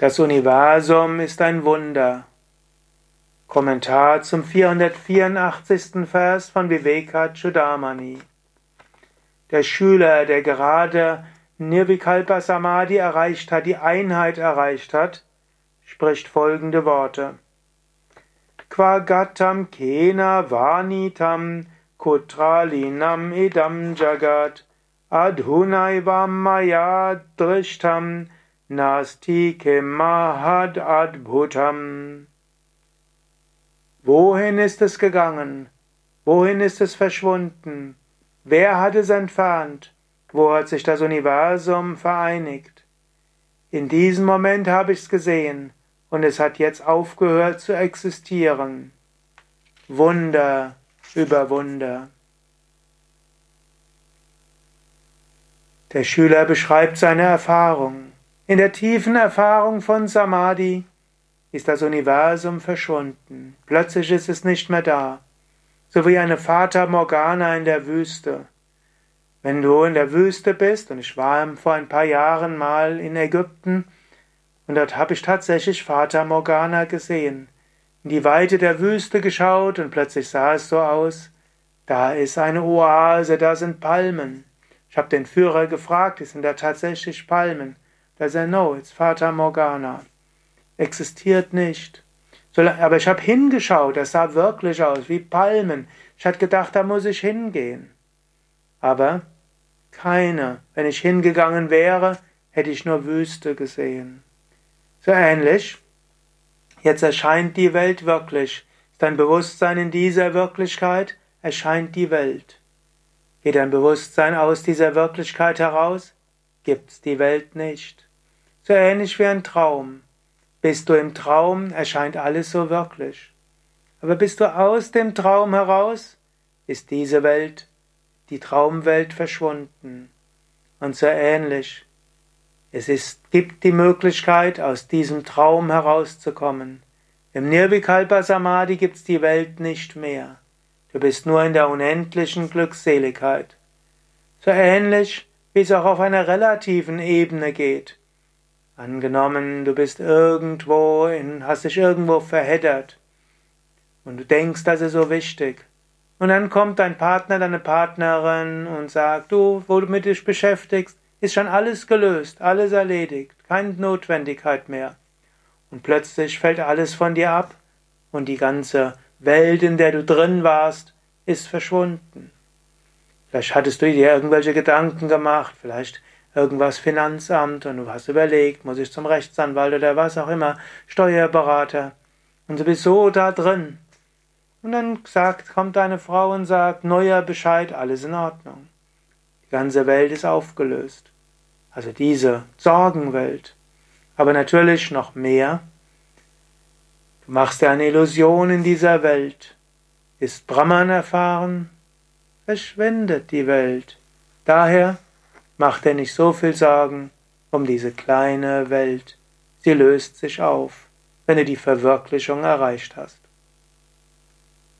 Das Universum ist ein Wunder. Kommentar zum 484. Vers von Vivekachudamani. Der Schüler, der gerade Nirvikalpa Samadhi erreicht hat, die Einheit erreicht hat, spricht folgende Worte. Quagatam kena vanitam kutralinam idam jagat adhunaivam maya drishtam Nastike Mahad Adbhutam. Wohin ist es gegangen? Wohin ist es verschwunden? Wer hat es entfernt? Wo hat sich das Universum vereinigt? In diesem Moment habe ich es gesehen und es hat jetzt aufgehört zu existieren. Wunder über Wunder. Der Schüler beschreibt seine Erfahrung. In der tiefen Erfahrung von Samadhi ist das Universum verschwunden. Plötzlich ist es nicht mehr da. So wie eine Fata Morgana in der Wüste. Wenn du in der Wüste bist, und ich war vor ein paar Jahren mal in Ägypten, und dort habe ich tatsächlich Fata Morgana gesehen. In die Weite der Wüste geschaut und plötzlich sah es so aus, da ist eine Oase, da sind Palmen. Ich habe den Führer gefragt, sind da tatsächlich Palmen? Da sagt no, it's Fata Morgana. Existiert nicht. Aber ich habe hingeschaut, das sah wirklich aus wie Palmen. Ich hatte gedacht, da muss ich hingehen. Aber keine. Wenn ich hingegangen wäre, hätte ich nur Wüste gesehen. So ähnlich. Jetzt erscheint die Welt wirklich. Ist dein Bewusstsein in dieser Wirklichkeit? Erscheint die Welt. Geht dein Bewusstsein aus dieser Wirklichkeit heraus? Gibt's die Welt nicht so ähnlich wie ein Traum. Bist du im Traum, erscheint alles so wirklich. Aber bist du aus dem Traum heraus, ist diese Welt, die Traumwelt verschwunden. Und so ähnlich. Es ist, gibt die Möglichkeit, aus diesem Traum herauszukommen. Im Nirvikalpa Samadhi gibt's die Welt nicht mehr. Du bist nur in der unendlichen Glückseligkeit. So ähnlich, wie es auch auf einer relativen Ebene geht. Angenommen, du bist irgendwo in, hast dich irgendwo verheddert und du denkst, das ist so wichtig. Und dann kommt dein Partner, deine Partnerin und sagt, du, wo du mit dich beschäftigst, ist schon alles gelöst, alles erledigt, keine Notwendigkeit mehr. Und plötzlich fällt alles von dir ab und die ganze Welt, in der du drin warst, ist verschwunden. Vielleicht hattest du dir irgendwelche Gedanken gemacht, vielleicht irgendwas Finanzamt und du hast überlegt, muss ich zum Rechtsanwalt oder was auch immer, Steuerberater und du bist so da drin. Und dann sagt, kommt deine Frau und sagt, neuer Bescheid, alles in Ordnung. Die ganze Welt ist aufgelöst. Also diese Sorgenwelt. Aber natürlich noch mehr. Du machst dir eine Illusion in dieser Welt. Ist Brahman erfahren, verschwindet die Welt. Daher Mach dir nicht so viel Sorgen um diese kleine Welt. Sie löst sich auf, wenn du die Verwirklichung erreicht hast.